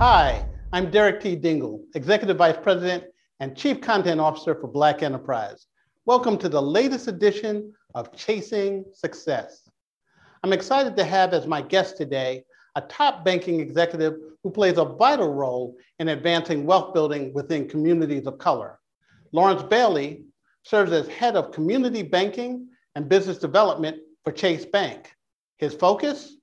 Hi, I'm Derek T. Dingle, Executive Vice President and Chief Content Officer for Black Enterprise. Welcome to the latest edition of Chasing Success. I'm excited to have as my guest today a top banking executive who plays a vital role in advancing wealth building within communities of color. Lawrence Bailey serves as head of community banking and business development for Chase Bank. His focus?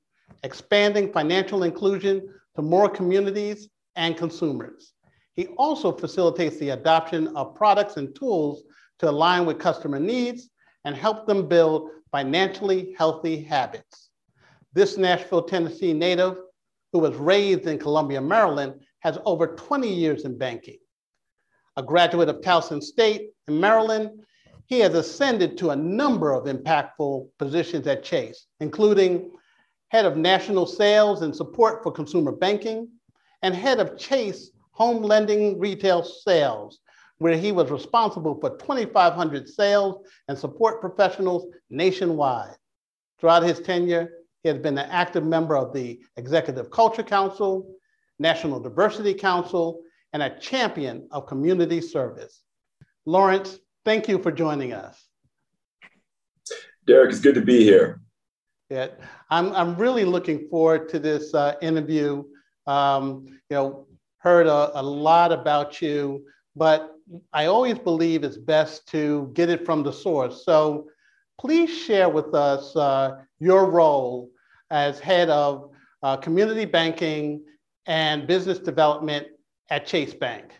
Expanding financial inclusion to more communities and consumers. He also facilitates the adoption of products and tools to align with customer needs and help them build financially healthy habits. This Nashville, Tennessee native, who was raised in Columbia, Maryland, has over 20 years in banking. A graduate of Towson State in Maryland, he has ascended to a number of impactful positions at Chase, including head of national sales and support for consumer banking, and head of Chase home lending retail sales, where he was responsible for 2,500 sales and support professionals nationwide. Throughout his tenure, he has been an active member of the Executive Culture Council, National Diversity Council, and a champion of community service. Lawrence, thank you for joining us. Derek, it's good to be here. Yeah, I'm, I'm really looking forward to this uh, interview. Um, you know, heard a, a lot about you, but I always believe it's best to get it from the source. So please share with us uh, your role as head of uh, community banking and business development at Chase Bank.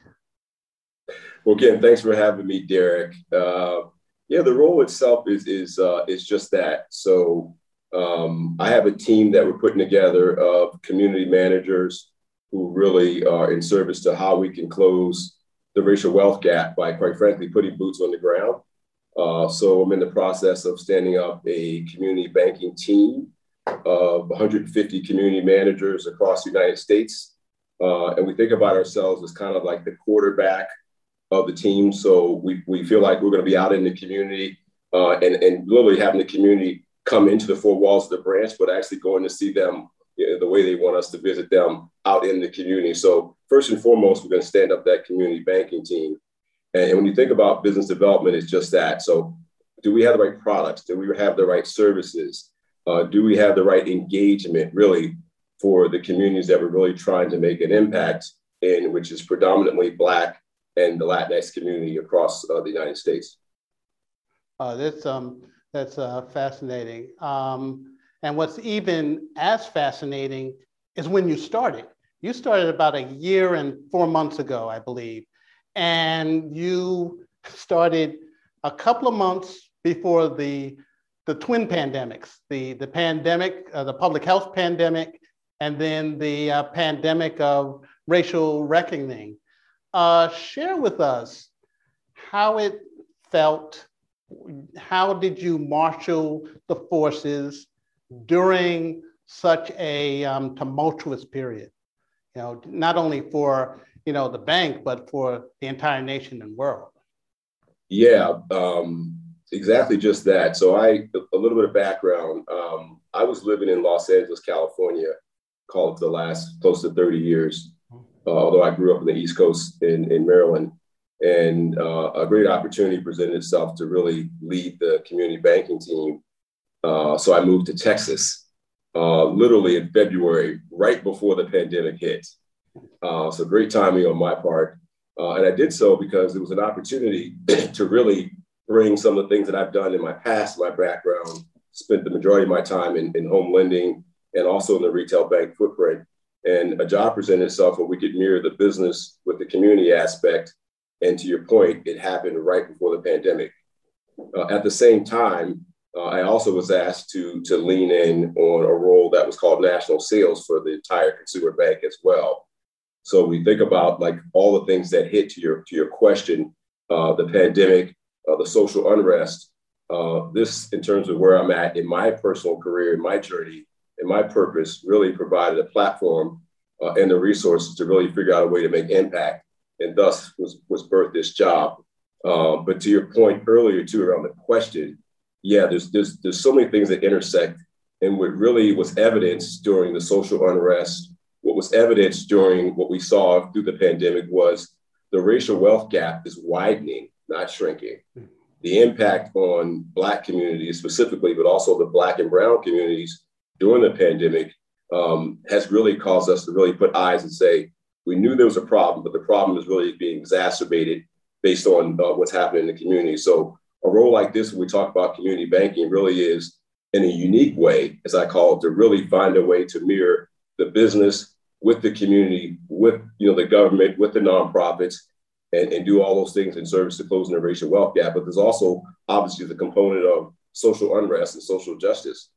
Well, again, thanks for having me, Derek. Uh, yeah, the role itself is is uh, is just that. So um, I have a team that we're putting together of community managers who really are in service to how we can close the racial wealth gap by, quite frankly, putting boots on the ground. Uh, so I'm in the process of standing up a community banking team of 150 community managers across the United States. Uh, and we think about ourselves as kind of like the quarterback of the team. So we, we feel like we're going to be out in the community uh, and, and literally having the community come into the four walls of the branch, but actually going to see them you know, the way they want us to visit them out in the community. So first and foremost, we're going to stand up that community banking team. And, when you think about business development, it's just that. So do we have the right products? Do we have the right services? Uh, do we have the right engagement really for the communities that we're really trying to make an impact in, which is predominantly Black and the Latinx community across uh, the United States? Uh, that's um, that's uh, fascinating. Um, and what's even as fascinating is when you started. You started about a year and four months ago, I believe, and you started a couple of months before the the twin pandemics, the the pandemic, uh, the public health pandemic, and then the uh, pandemic of racial reckoning. Uh, share with us how it felt how did you marshal the forces during such a um, tumultuous period? You know, not only for you know the bank, but for the entire nation and world. Yeah, um, exactly, just that. So I a little bit of background. Um, I was living in Los Angeles, California, called the last close to 30 years. Uh, although I grew up in the East Coast in, in Maryland, and uh, a great opportunity presented itself to really lead the community banking team. Uh, so I moved to Texas, uh, literally in February, right before the pandemic hit. Uh, so great timing on my part. Uh, and I did so because it was an opportunity to really bring some of the things that I've done in my past, my background, spent the majority of my time in, in home lending and also in the retail bank footprint. And a job presented itself where we could mirror the business with the community aspect and to your point, it happened right before the pandemic. Uh, at the same time, uh, I also was asked to, to lean in on a role that was called national sales for the entire consumer bank as well. So we think about like all the things that hit to your to your question, uh, the pandemic, uh, the social unrest. Uh, this, in terms of where I'm at in my personal career, in my journey, and my purpose, really provided a platform uh, and the resources to really figure out a way to make impact and thus was, was birthed this job. Um, but to your point earlier too around the question, yeah, there's, there's, there's so many things that intersect. And what really was evidenced during the social unrest what was evidenced during what we saw through the pandemic was the racial wealth gap is widening, not shrinking. The impact on Black communities specifically, but also the Black and Brown communities during the pandemic um, has really caused us to really put eyes and say, we knew there was a problem, but the problem is really being exacerbated based on uh, what's happening in the community. So a role like this, when we talk about community banking, really is in a unique way, as I call it, to really find a way to mirror the business with the community, with you know the government, with the nonprofits, and, and do all those things in service to closing the racial wealth gap. But there's also obviously the component of social unrest and social justice,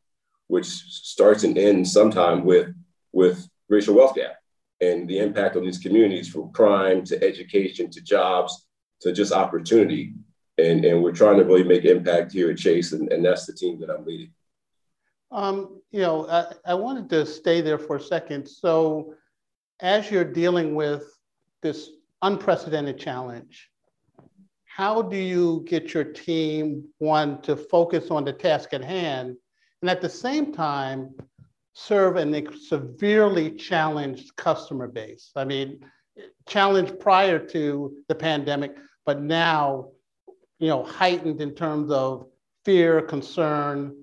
which starts and ends sometime with with racial wealth gap and the impact on these communities from crime to education to jobs to just opportunity. And, and we're trying to really make impact here at Chase, and, and that's the team that I'm leading. Um, you know, I, I wanted to stay there for a second. So, as you're dealing with this unprecedented challenge, how do you get your team, one, to focus on the task at hand, and at the same time, serve a severely challenged customer base? I mean, challenged prior to the pandemic, but now, you know, heightened in terms of fear, concern,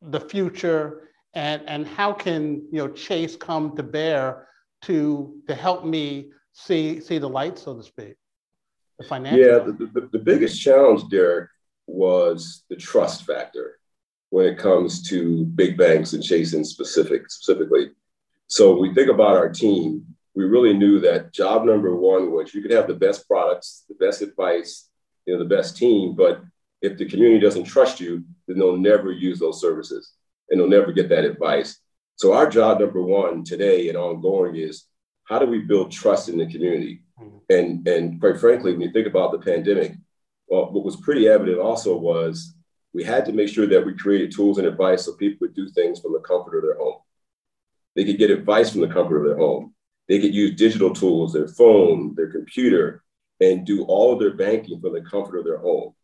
the future and, and how can you know Chase come to bear to to help me see see the light, so to speak? The financial. Yeah, the, the, the biggest challenge, Derek, was the trust factor when it comes to big banks and chasing specific specifically. So we think about our team. We really knew that job number one was you could have the best products, the best advice, you know, the best team, but if the community doesn't trust you, then they'll never use those services and they'll never get that advice. So our job number one today and ongoing is how do we build trust in the community? Mm-hmm. And and quite frankly, when you think about the pandemic, well, what was pretty evident also was we had to make sure that we created tools and advice so people would do things from the comfort of their home. They could get advice from the comfort of their home. They could use digital tools, their phone, their computer, and do all of their banking from the comfort of their home.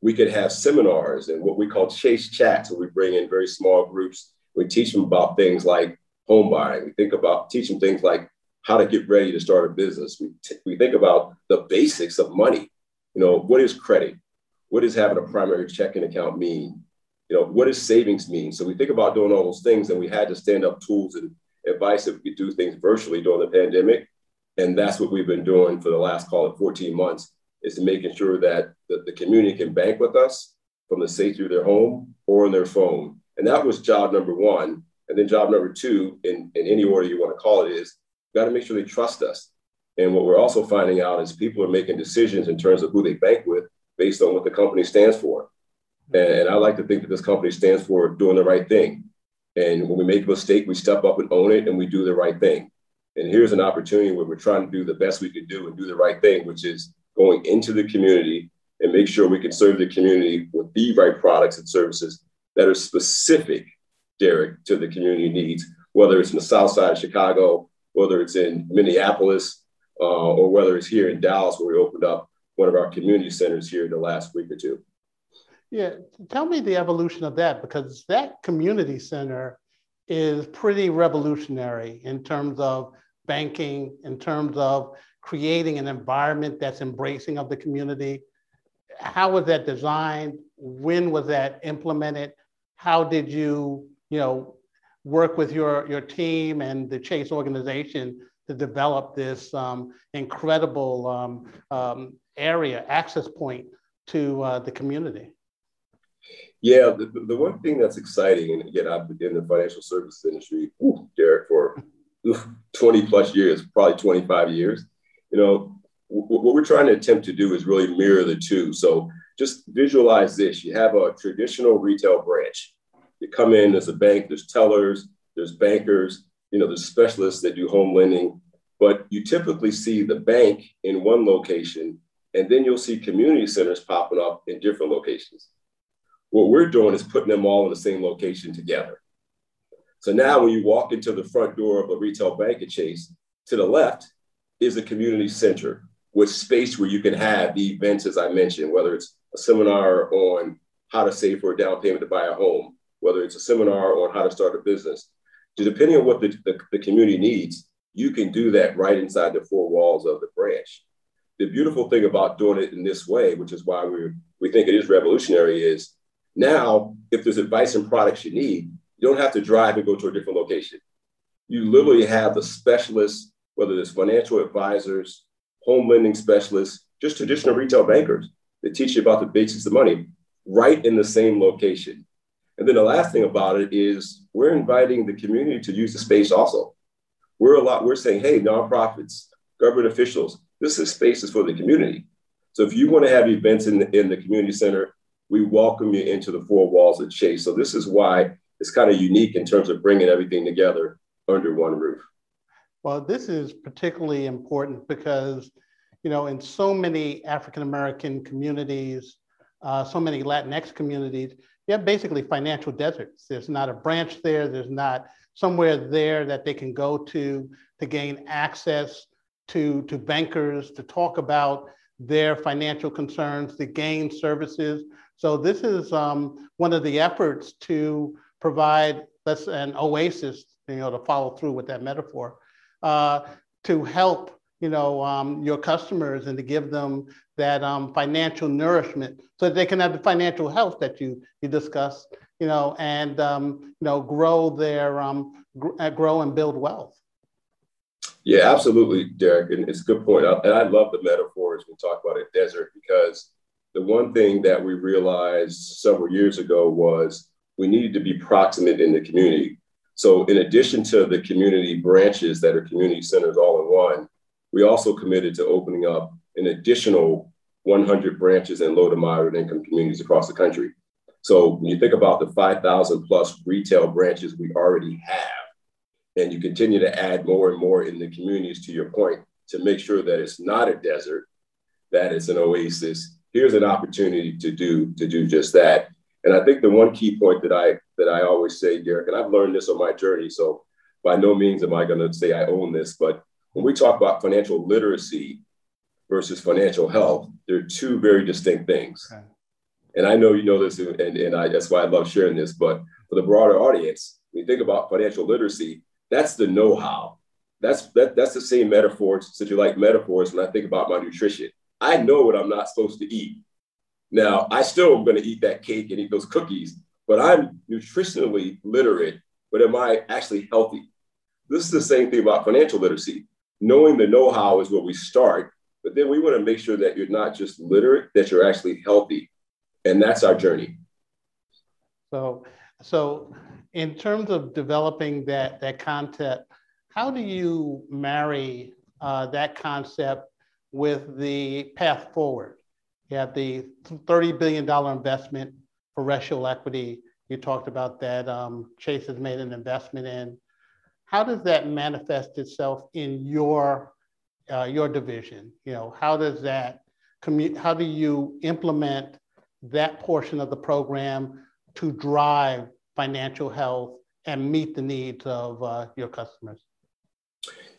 We could have seminars and what we call chase chats where we bring in very small groups. We teach them about things like home buying. We think about teach them things like how to get ready to start a business. We, t- we think about the basics of money. You know what is credit what does having a primary checking account mean you know what does savings mean so we think about doing all those things and we had to stand up tools and advice that we could do things virtually during the pandemic and that's what we've been doing for the last call it 14 months is making sure that the, the community can bank with us from the safety of their home or on their phone. And that was job number one. And then job number two, in, in any order you want to call it, is got to make sure they trust us. And what we're also finding out is people are making decisions in terms of who they bank with based on what the company stands for. And, I like to think that this company stands for doing the right thing. And when we make a mistake, we step up and own it and we do the right thing. And here's an opportunity where we're trying to do the best we can do and do the right thing, which is going into the community and make sure we can serve the community with the right products and services that are specific, Derek, to the community needs, whether it's in the south side of Chicago, whether it's in Minneapolis, uh, or whether it's here in Dallas, where we opened up one of our community centers here the last week or two. Yeah, tell me the evolution of that because that community center is pretty revolutionary in terms of banking, in terms of creating an environment that's embracing of the community. How was that designed? When was that implemented? How did you, you know, work with your, your team and the Chase organization to develop this um, incredible um, um, area, access point to uh, the community? Yeah, the, the one thing that's exciting, and again, I've been in the financial services industry, Derek, for 20 plus years, probably 25 years you know, what we're trying to attempt to do is really mirror the two. So just visualize this. You have a traditional retail branch. You come in, there's a bank, there's tellers, there's bankers, you know, there's specialists that do home lending, but you typically see the bank in one location, and then you'll see community centers popping up in different locations. What we're doing is putting them all in the same location together. So now when you walk into the front door of a retail bank at Chase, to the left is a community center with space where you can have the events, as I mentioned, whether it's a seminar on how to save for a down payment to buy a home, whether it's a seminar on how to start a business. Depending on what the, the, the community needs, you can do that right inside the four walls of the branch. The beautiful thing about doing it in this way, which is why we we think it is revolutionary, is now if there's advice and products you need, you don't have to drive and go to a different location. You literally have the specialists, whether it's financial advisors, home lending specialists, just traditional retail bankers that teach you about the basics of money right in the same location. And then the last thing about it is we're inviting the community to use the space also. We're a lot, we're saying, hey, nonprofits, government officials, this is spaces for the community. So if you want to have events in the, in the community center, we welcome you into the four walls of Chase. So this is why it's kind of unique in terms of bringing everything together under one roof. Well, this is particularly important because, you know, in so many African American communities, uh, so many Latinx communities, you have basically financial deserts. There's not a branch there. There's not somewhere there that they can go to to gain access to, to bankers to talk about their financial concerns, to gain services. So this is um, one of the efforts to provide let's an oasis, you know, to follow through with that metaphor, uh, to help you know um, your customers and to give them that um, financial nourishment so that they can have the financial health that you you discussed you know and um, you know grow their um, gr- uh, grow and build wealth yeah absolutely derek and it's a good point. point and i love the metaphors we talk about a desert because the one thing that we realized several years ago was we needed to be proximate in the community so in addition to the community branches that are community centers all in one we also committed to opening up an additional 100 branches in low to moderate income communities across the country. So when you think about the 5,000 plus retail branches we already have, and you continue to add more and more in the communities, to your point, to make sure that it's not a desert, that it's an oasis. Here's an opportunity to do to do just that. And I think the one key point that I that I always say, Derek, and I've learned this on my journey. So by no means am I going to say I own this, but when we talk about financial literacy versus financial health, they're two very distinct things. Okay. And I know you know this, and, and I, that's why I love sharing this. But for the broader audience, when you think about financial literacy, that's the know-how. That's that, that's the same metaphors, since you like metaphors, when I think about my nutrition. I know what I'm not supposed to eat. Now, I still am going to eat that cake and eat those cookies, but I'm nutritionally literate. But am I actually healthy? This is the same thing about financial literacy knowing the know-how is where we start, but then we want to make sure that you're not just literate, that you're actually healthy. And that's our journey. So, so in terms of developing that, that concept, how do you marry uh, that concept with the path forward? You have the $30 billion investment for racial equity. You talked about that. Um, Chase has made an investment in how does that manifest itself in your uh, your division? You know, how does that commu- how do you implement that portion of the program to drive financial health and meet the needs of uh, your customers?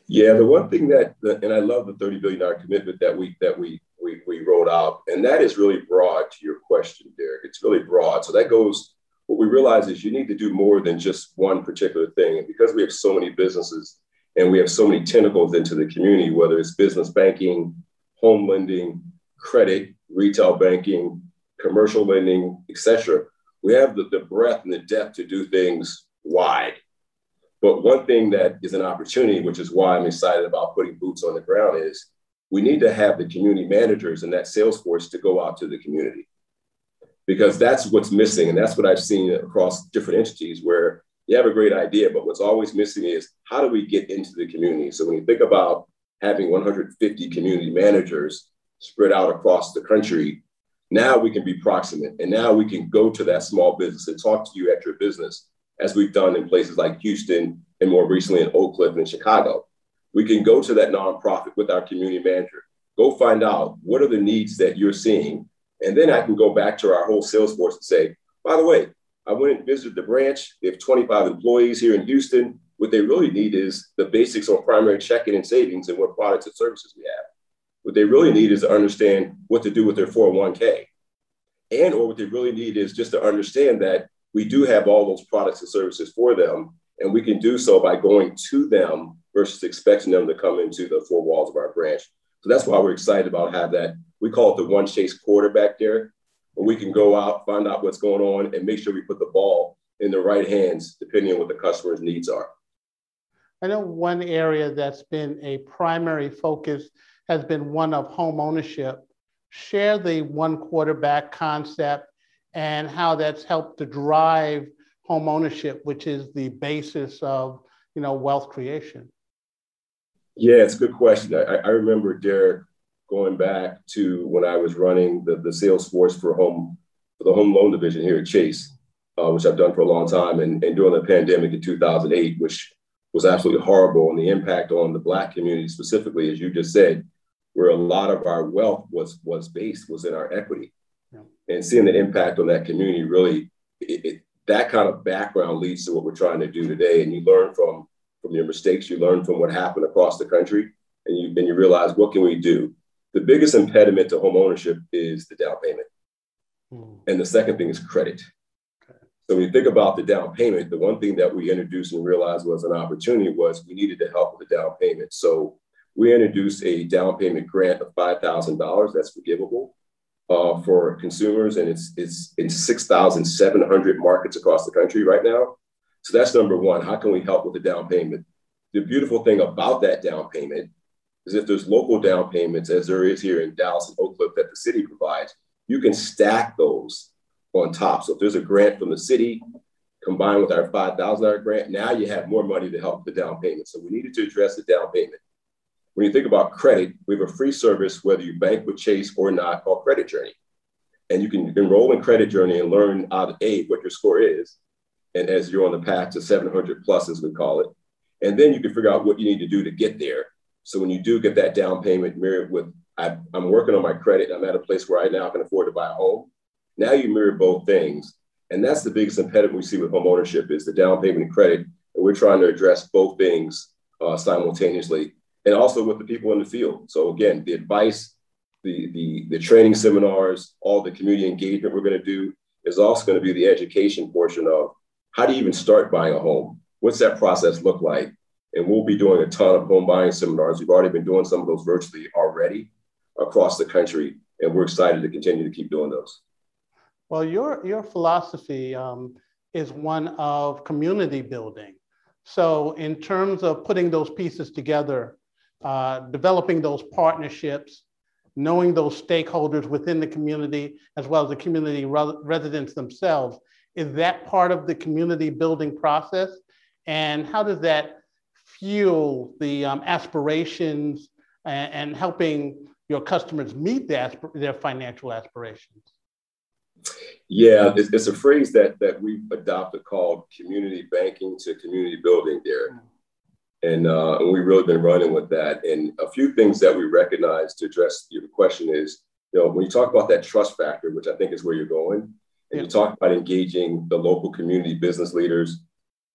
Yeah, the one thing that, and I love the thirty billion dollar commitment that we that we we we wrote out, and that is really broad to your question, Derek. It's really broad, so that goes what we realize is you need to do more than just one particular thing. And because we have so many businesses and we have so many tentacles into the community, whether it's business banking, home lending, credit, retail banking, commercial lending, etc., we have the, the breadth and the depth to do things wide. But one thing that is an opportunity, which is why I'm excited about putting boots on the ground, is we need to have the community managers and that sales force to go out to the community because that's what's missing. And that's what I've seen across different entities where you have a great idea, but what's always missing is how do we get into the community? So when you think about having 150 community managers spread out across the country, now we can be proximate and now we can go to that small business and talk to you at your business, as we've done in places like Houston and more recently in Oak Cliff and Chicago. We can go to that nonprofit with our community manager, go find out what are the needs that you're seeing and then I can go back to our whole sales force and say, by the way, I went and visited the branch. They have 25 employees here in Houston. What they really need is the basics on primary checking and savings and what products and services we have. What they really need is to understand what to do with their 401k. And or what they really need is just to understand that we do have all those products and services for them. And we can do so by going to them versus expecting them to come into the four walls of our branch. So that's why we're excited about have that. We call it the one chase quarterback there, where we can go out, find out what's going on, and make sure we put the ball in the right hands, depending on what the customer's needs are. I know one area that's been a primary focus has been one of home ownership. Share the one quarterback concept and how that's helped to drive home ownership, which is the basis of you know wealth creation. Yeah, it's a good question. I, I remember Derek going back to when I was running the, the sales force for home for the home loan division here at Chase, uh, which I've done for a long time, and, and during the pandemic in 2008, which was absolutely horrible, and the impact on the Black community specifically, as you just said, where a lot of our wealth was was based was in our equity, yeah. and seeing the impact on that community really, it, it, that kind of background leads to what we're trying to do today, and you learn from from your mistakes, you learn from what happened across the country, and you and you realize what can we do. The biggest impediment to home ownership is the down payment, mm. and the second thing is credit. So when you think about the down payment, the one thing that we introduced and realized was an opportunity was we needed to help with the down payment. So we introduced a down payment grant of five thousand dollars that's forgivable uh, for consumers, and it's it's in six thousand seven hundred markets across the country right now. So that's number one. How can we help with the down payment? The beautiful thing about that down payment is if there's local down payments, as there is here in Dallas and Oak Cliff that the city provides, you can stack those on top. So if there's a grant from the city combined with our $5,000 grant, now you have more money to help the down payment. So we needed to address the down payment. When you think about credit, we have a free service, whether you bank with Chase or not, called Credit Journey. And you can enroll in Credit Journey and learn out of A, what your score is. And as you're on the path to 700 plus, as we call it. And then you can figure out what you need to do to get there. So when you do get that down payment mirrored with, I, am working on my credit, I'm at a place where I now can afford to buy a home. Now you mirror both things. And that's the biggest impediment we see with home ownership is the down payment and credit. And we're trying to address both things uh, simultaneously and also with the people in the field. So again, the advice, the, the, the training seminars, all the community engagement we're going to do is also going to be the education portion of how do you even start buying a home? What's that process look like? And we'll be doing a ton of home buying seminars. We've already been doing some of those virtually already across the country, and we're excited to continue to keep doing those. Well, your, your philosophy um, is one of community building. So, in terms of putting those pieces together, uh, developing those partnerships, knowing those stakeholders within the community, as well as the community re- residents themselves, is that part of the community building process? And how does that fuel the um, aspirations and, and, helping your customers meet their, their financial aspirations? Yeah, it's, it's, a phrase that that we've adopted called community banking to community building, Derek. And, uh, and we've really been running with that. And a few things that we recognize to address your question is, you know, when you talk about that trust factor, which I think is where you're going, and yeah. you talk about engaging the local community business leaders,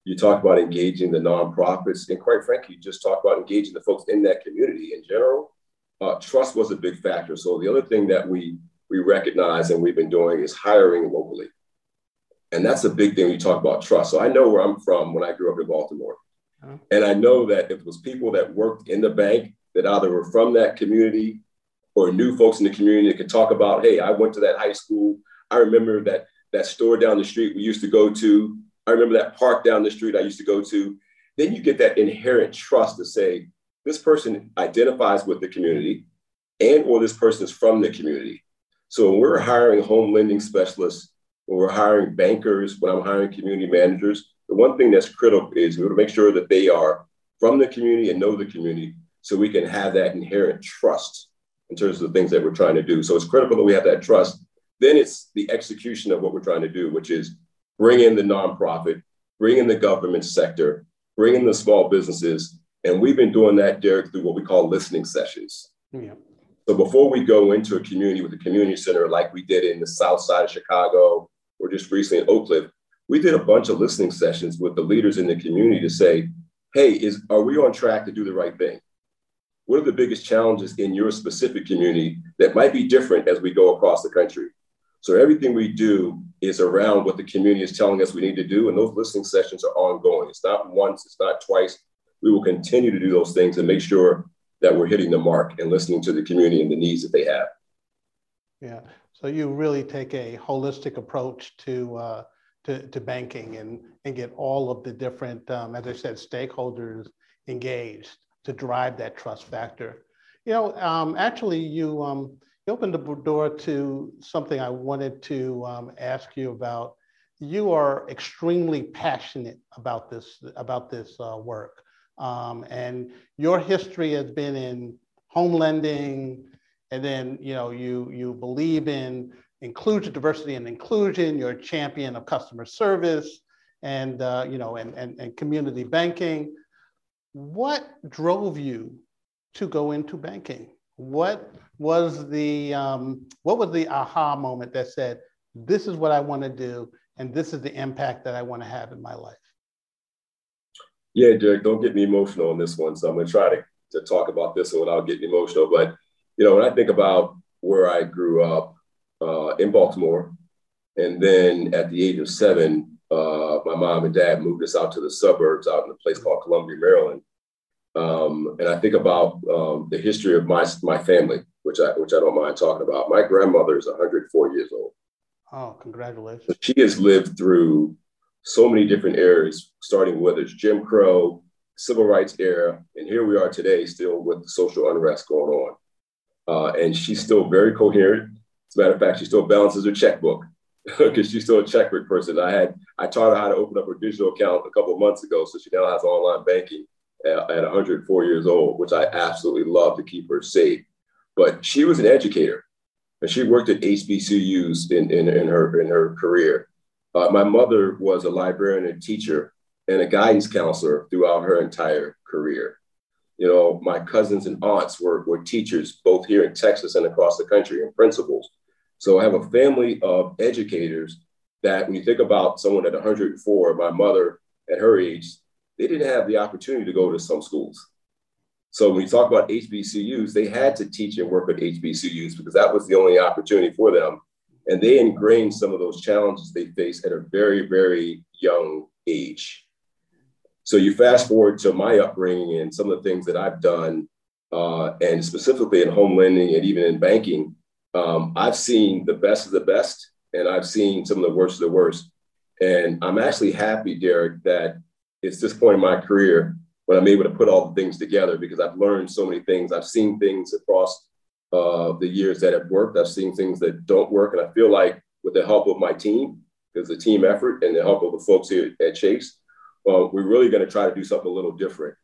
you talk about engaging the nonprofits, and quite frankly, you just talk about engaging the folks in that community in general. Uh, trust was a big factor. So the other thing that we we recognize and we've been doing is hiring locally. And that's a big thing when you talk about trust. So I know where I'm from when I grew up in Baltimore. And I know that it was people that worked in the bank that either were from that community or knew folks in the community that could talk about, hey, I went to that high school. I remember that that store down the street we used to go to. I remember that park down the street I used to go to. Then you get that inherent trust to say, this person identifies with the community and or this person is from the community. So when we're hiring home lending specialists, when we're hiring bankers, when I'm hiring community managers, the one thing that's critical is we want to make sure that they are from the community and know the community so we can have that inherent trust in terms of the things that we're trying to do. So it's critical that we have that trust. Then it's the execution of what we're trying to do, which is bring in the nonprofit, bring in the government sector, bring in the small businesses. And we've been doing that, Derek, through what we call listening sessions. Yeah. So before we go into a community with a community center like we did in the south side of Chicago or just recently in Oak Cliff, we did a bunch of listening sessions with the leaders in the community to say, hey, is are we on track to do the right thing? What are the biggest challenges in your specific community that might be different as we go across the country? So everything we do is around what the community is telling us we need to do, and those listening sessions are ongoing. It's not once, it's not twice, we will continue to do those things and make sure that we're hitting the mark and listening to the community and the needs that they have. Yeah. So you really take a holistic approach to uh, to, to banking and and get all of the different, um, as I said, stakeholders engaged to drive that trust factor. You know, um, actually, you um, you opened the door to something I wanted to um, ask you about. You are extremely passionate about this about this uh, work. Um, and your history has been in home lending, and then you know you you believe in inclusion, diversity, and inclusion. You're a champion of customer service, and uh, you know, and, and and community banking. What drove you to go into banking? What was the um, what was the aha moment that said, "This is what I want to do, and this is the impact that I want to have in my life"? Yeah, Derek, don't get me emotional on this one. So I'm going to try to, to talk about this one without getting emotional. But, you know, when I think about where I grew up uh, in Baltimore, and then at the age of seven, uh, my mom and dad moved us out to the suburbs out in a place called Columbia, Maryland. Um, and I think about um, the history of my, my family, which I, which I don't mind talking about. My grandmother is 104 years old. Oh, congratulations. She has lived through so many different eras, starting whether it's Jim Crow, civil rights era, and here we are today, still with the social unrest going on. Uh, and she's still very coherent. As a matter of fact, she still balances her checkbook because she's still a checkbook person. I had I taught her how to open up her digital account a couple months ago, so she now has online banking at, at 104 years old, which I absolutely love to keep her safe. But she was an educator, and she worked at HBCUs in, in, in her in her career. Uh, my mother was a librarian and teacher and a guidance counselor throughout her entire career. You know, my cousins and aunts were, were teachers both here in Texas and across the country and principals. So I have a family of educators that when you think about someone at 104, my mother at her age, they didn't have the opportunity to go to some schools. So when you talk about HBCUs, they had to teach and work at HBCUs because that was the only opportunity for them and they ingrained some of those challenges they face at a very, very young age. So you fast forward to my upbringing and some of the things that I've done, uh, and specifically in home lending and even in banking, um, I've seen the best of the best, and I've seen some of the worst of the worst. And I'm actually happy, Derek, that it's this point in my career when I'm able to put all the things together because I've learned so many things. I've seen things across uh, the years that have worked. I've seen things that don't work. And I feel like with the help of my team, because the team effort and the help of the folks here at Chase, uh, we're really going to try to do something a little different.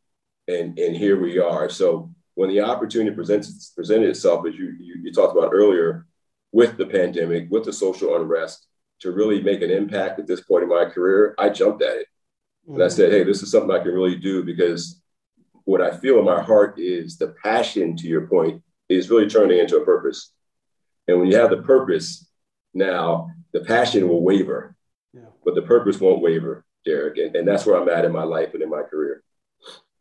And, and here we are. So when the opportunity presents presented itself, as you, you, you talked about earlier, with the pandemic, with the social unrest, to really make an impact at this point in my career, I jumped at it. Mm-hmm. And I said, hey, this is something I can really do because what I feel in my heart is the passion, to your point, is really turning into a purpose. And when you have the purpose, now the passion will waver, yeah. but the purpose won't waver, Derek. And, and that's where I'm at in my life and in my career.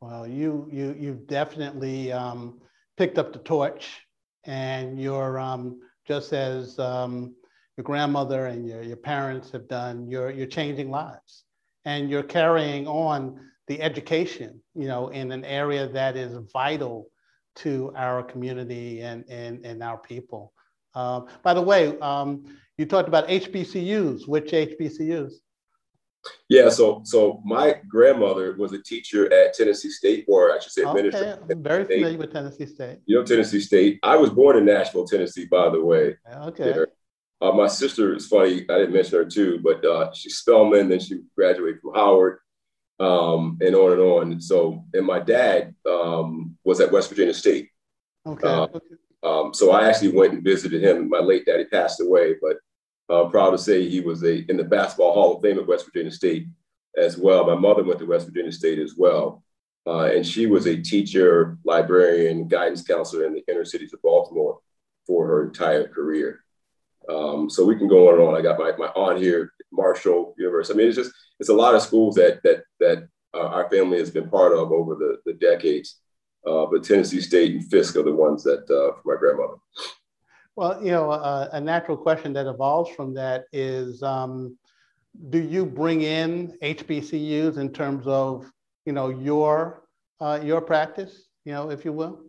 Well, you you you've definitely um, picked up the torch, and you're um, just as um, your grandmother and your, your parents have done. You're you're changing lives, and you're carrying on the education, you know, in an area that is vital to our community and, and, and our people. Um, by the way, um, you talked about HBCUs. Which HBCUs? Yeah, so so my grandmother was a teacher at Tennessee State, or I should say, okay. I'm very State. familiar with Tennessee State. You know Tennessee State. I was born in Nashville, Tennessee, by the way. Okay. Uh, my sister is funny. I didn't mention her too, but uh, she's Spelman. Then she graduated from Howard um, and on and on. So, and my dad um, was at West Virginia State. Okay. Uh, um, so I actually went and visited him. My late daddy passed away, but I'm proud to say he was a in the basketball Hall of Fame at West Virginia State as well. My mother went to West Virginia State as well, uh, and she was a teacher, librarian, guidance counselor in the inner cities of Baltimore for her entire career. Um, so we can go on and on. I got my, my aunt here, Marshall University. I mean, it's just it's a lot of schools that that that uh, our family has been part of over the, the decades. Uh, but Tennessee State and Fisk are the ones that uh, for my grandmother. Well, you know, a, a, natural question that evolves from that is, um, do you bring in HBCUs in terms of, you know, your uh, your practice, you know, if you will?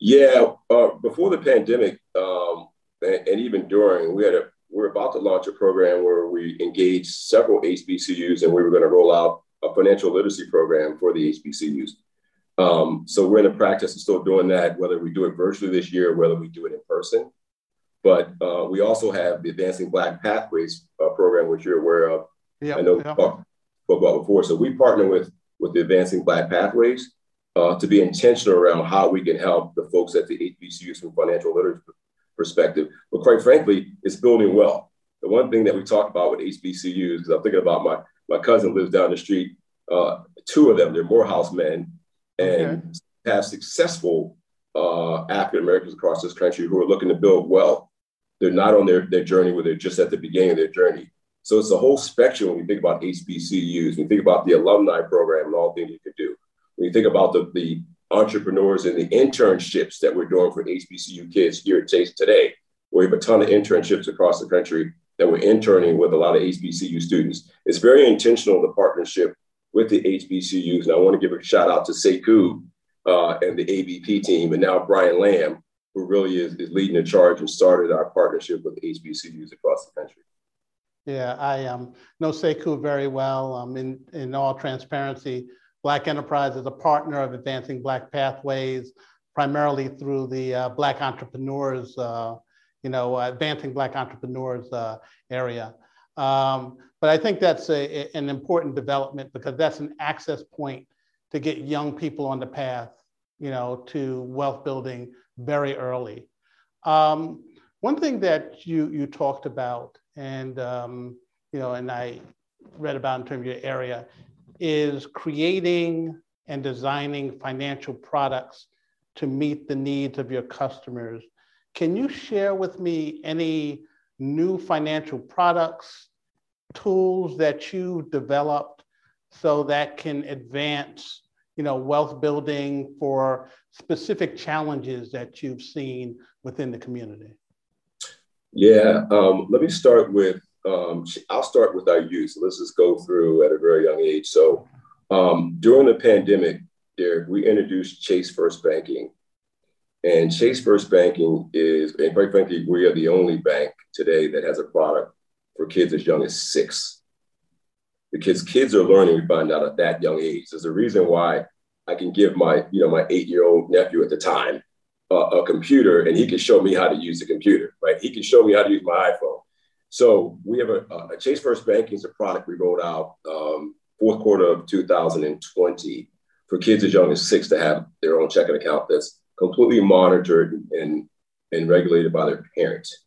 Yeah, uh, before the pandemic, um, and, and, even during, we had a we're about to launch a program where we engage several HBCUs, and we were going to roll out a financial literacy program for the HBCUs. Um, so we're in the practice of still doing that, whether we do it virtually this year or whether we do it in person. But uh, we also have the Advancing Black Pathways uh, program, which you're aware of. Yep, I know yep. talked about before. So we partner with with the Advancing Black Pathways uh, to be intentional around how we can help the folks at the HBCUs from financial literacy perspective. But quite frankly, it's building wealth. The one thing that we talk about with HBCUs, because I'm thinking about my my cousin lives down the street. Uh, two of them, they're Morehouse men, and okay. have successful uh, African Americans across this country who are looking to build wealth. They're not on their, their journey where they're just at the beginning of their journey. So it's a whole spectrum when you think about HBCUs, when you think about the alumni program and all things you can do. When you think about the, the entrepreneurs and the internships that we're doing for HBCU kids here at Chase today, where we have a ton of internships across the country that we're interning with a lot of HBCU students. It's very intentional, the partnership with the HBCUs. And I want to give a shout out to Sekou uh, and the ABP team, and now Brian Lamb, who really is, is leading the charge and started our partnership with HBCUs across the country. Yeah, I um, know Sekou very well. Um, in, in all transparency, Black Enterprise is a partner of Advancing Black Pathways, primarily through the uh, Black Entrepreneurs, uh, you know, Advancing Black Entrepreneurs uh, area. Um, but I think that's a, an important development because that's an access point to get young people on the path, you know, to wealth building very early. Um, one thing that you you talked about, and um, you know, and I read about in terms of your area, is creating and designing financial products to meet the needs of your customers. Can you share with me any new financial products, tools that you've developed so that can advance you know, wealth building for specific challenges that you've seen within the community? Yeah, um, let me start with, um, I'll start with our youth. Let's just go through at a very young age. So um, during the pandemic, Derek, we introduced Chase First Banking. And Chase First Banking is, and quite frankly, we are the only bank today that has a product for kids as young as six because kids are learning, we find out at that young age. There's a reason why I can give my, you know, my eight-year-old nephew at the time uh, a computer and he can show me how to use the computer, right? He can show me how to use my iPhone. So we have a, a Chase First Banking is a product we rolled out um, fourth quarter of 2020 for kids as young as six to have their own checking account that's completely monitored and, and regulated by their parents.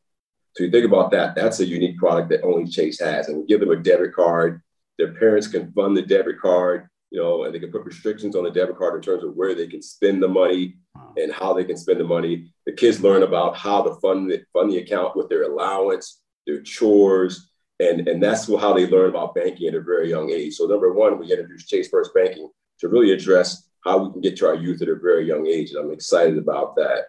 So you think about that, that's a unique product that only Chase has. And we give them a debit card their parents can fund the debit card, you know, and they can put restrictions on the debit card in terms of where they can spend the money and how they can spend the money. The kids learn about how to fund the, fund the account with their allowance, their chores, and, and that's how they learn about banking at a very young age. So number one, we introduced Chase First Banking to really address how we can get to our youth at a very young age. And I'm excited about that.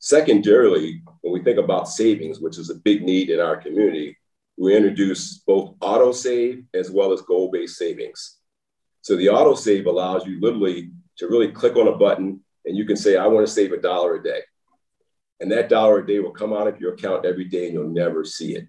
Secondarily, when we think about savings, which is a big need in our community, we introduce both auto save as well as goal based savings. So the auto save allows you literally to really click on a button and you can say, I want to save a dollar a day. And that dollar a day will come out of your account every day and you'll never see it.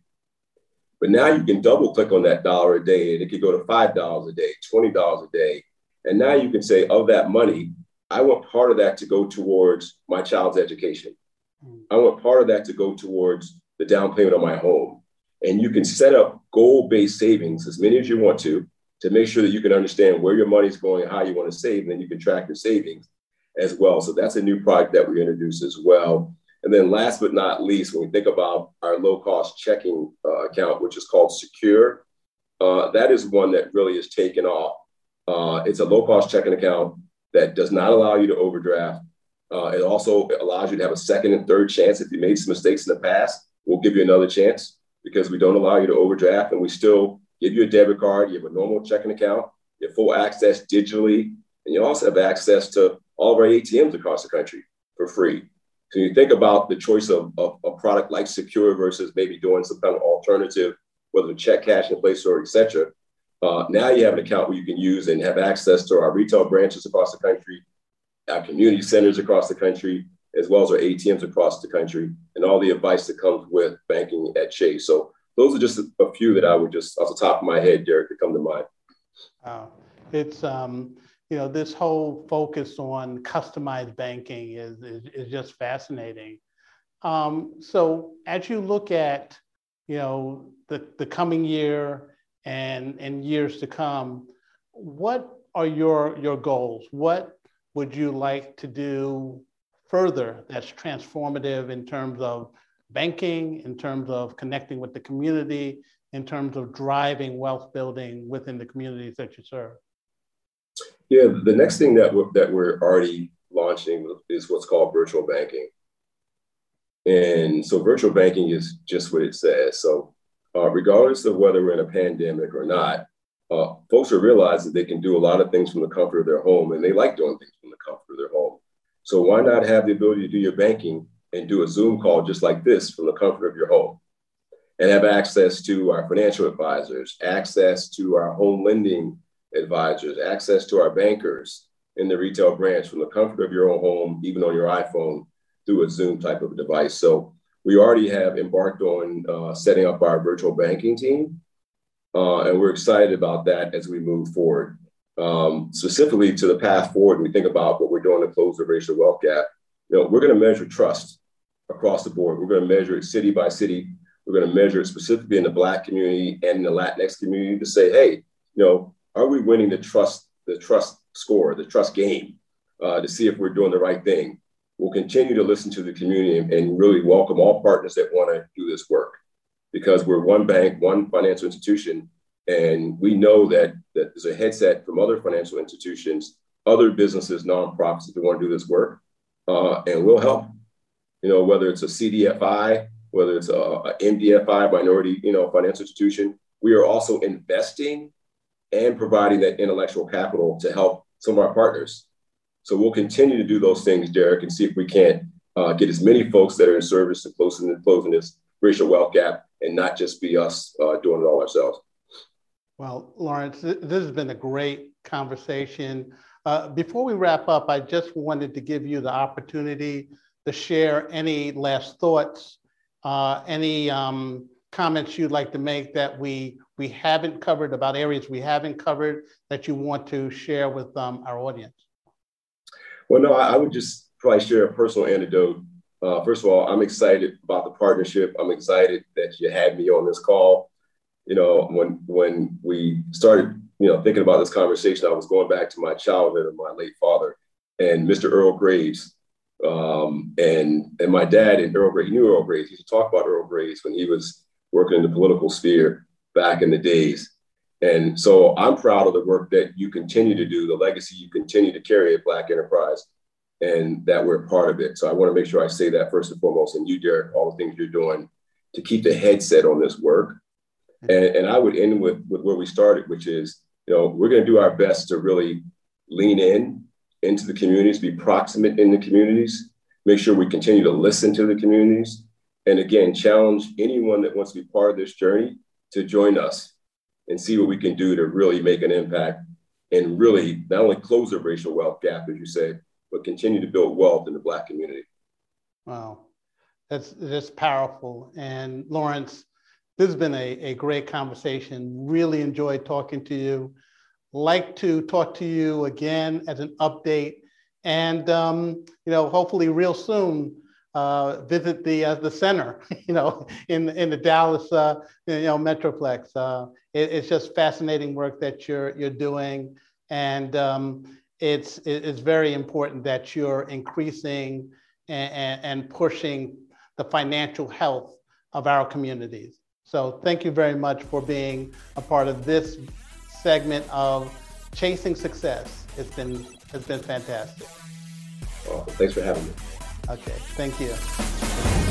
But now you can double click on that dollar a day and it could go to $5 a day, $20 a day. And now you can say, of that money, I want part of that to go towards my child's education. Hmm. I want part of that to go towards the down payment on my home. And you can set up goal based savings as many as you want to, to make sure that you can understand where your money is going how you want to save. And then you can track your savings as well. So that's a new product that we introduced as well. And then last but not least, when we think about our low cost checking uh, account, which is called Secure, uh, that is one that really has taken off. Uh, it's a low cost checking account that does not allow you to overdraft. Uh, it also allows you to have a second and third chance. If you made some mistakes in the past, we'll give you another chance because we don't allow you to overdraft and we still give you a debit card, you have a normal checking account, you have full access digitally, and you also have access to all of our ATMs across the country for free. So you think about the choice of, of a product like Secure versus maybe doing some kind of alternative, whether check cash in place or et cetera. Uh, now you have an account where you can use and have access to our retail branches across the country, our community centers across the country, as well as our ATMs across the country, and all the advice that comes with banking at Chase. So those are just a, few that I would just, off the top of my head, Derek, that come to mind. Wow. It's, um, you know, this whole focus on customized banking is, is, is just fascinating. Um, so as you look at, you know, the, the coming year and, and years to come, what are your, your goals? What would you like to do further that's transformative in terms of banking, in terms of connecting with the community, in terms of driving wealth building within the communities that you serve? Yeah, the next thing that we're, that we're already launching is what's called virtual banking. And so virtual banking is just what it says. So uh, regardless of whether we're in a pandemic or not, uh, folks are realizing they can do a lot of things from the comfort of their home and they like doing things from the comfort of their home. So why not have the ability to do your banking and do a Zoom call just like this from the comfort of your home? And have access to our financial advisors, access to our home lending advisors, access to our bankers in the retail branch from the comfort of your own home, even on your iPhone through a Zoom type of device. So we already have embarked on uh, setting up our virtual banking team. Uh, and we're excited about that as we move forward. Um, specifically to the path forward, we think about what we're doing to close the racial wealth gap, you know, we're going to measure trust across the board. We're going to measure it city by city. We're going to measure it specifically in the Black community and in the Latinx community to say, hey, you know, are we winning the trust, the trust score, the trust game, uh, to see if we're doing the right thing? We'll continue to listen to the community and, really welcome all partners that want to do this work because we're one bank, one financial institution, and we know that, that there's a headset from other financial institutions, other businesses, nonprofits that want to do this work, uh, and we'll help. You know, whether it's a CDFI, whether it's a, a MDFI, minority, you know, financial institution, we are also investing and providing that intellectual capital to help some of our partners. So we'll continue to do those things, Derek, and see if we can't uh, get as many folks that are in service to closing, closing this racial wealth gap and not just be us uh, doing it all ourselves. Well, Lawrence, this has been a great conversation. Uh, before we wrap up, I just wanted to give you the opportunity to share any last thoughts, uh, any um, comments you'd like to make that we we haven't covered, about areas we haven't covered that you want to share with um, our audience? Well, no, I, I, would just probably share a personal anecdote. Uh, first of all, I'm excited about the partnership. I'm excited that you had me on this call. You know, when when we started, you know, thinking about this conversation, I was going back to my childhood and my late father and Mr. Earl Graves. Um, and and my dad and Earl Grey, he knew Earl Grey. He used to talk about Earl Graves when he was working in the political sphere back in the days. And so I'm proud of the work that you continue to do, the legacy you continue to carry at Black Enterprise, and that we're part of it. So I want to make sure I say that first and foremost. And you, Derek, all the things you're doing to keep the headset on this work. And, and I would end with, with where we started, which is, you know, we're going to do our best to really lean in into the communities, be proximate in the communities, make sure we continue to listen to the communities. And again, challenge anyone that wants to be part of this journey to join us and see what we can do to really make an impact and really not only close the racial wealth gap, as you said, but continue to build wealth in the Black community. Wow, that's just powerful. And Lawrence, this has been a, a great conversation. Really enjoyed talking to you. Like to talk to you again as an update, and um, you know, hopefully, real soon uh, visit the uh, the center, you know, in in the Dallas, uh, you know, Metroplex. Uh, it, it's just fascinating work that you're you're doing, and um, it's it's very important that you're increasing and, and pushing the financial health of our communities. So thank you very much for being a part of this segment of Chasing Success. It's been it's been fantastic. Well, thanks for having me. Okay, thank you.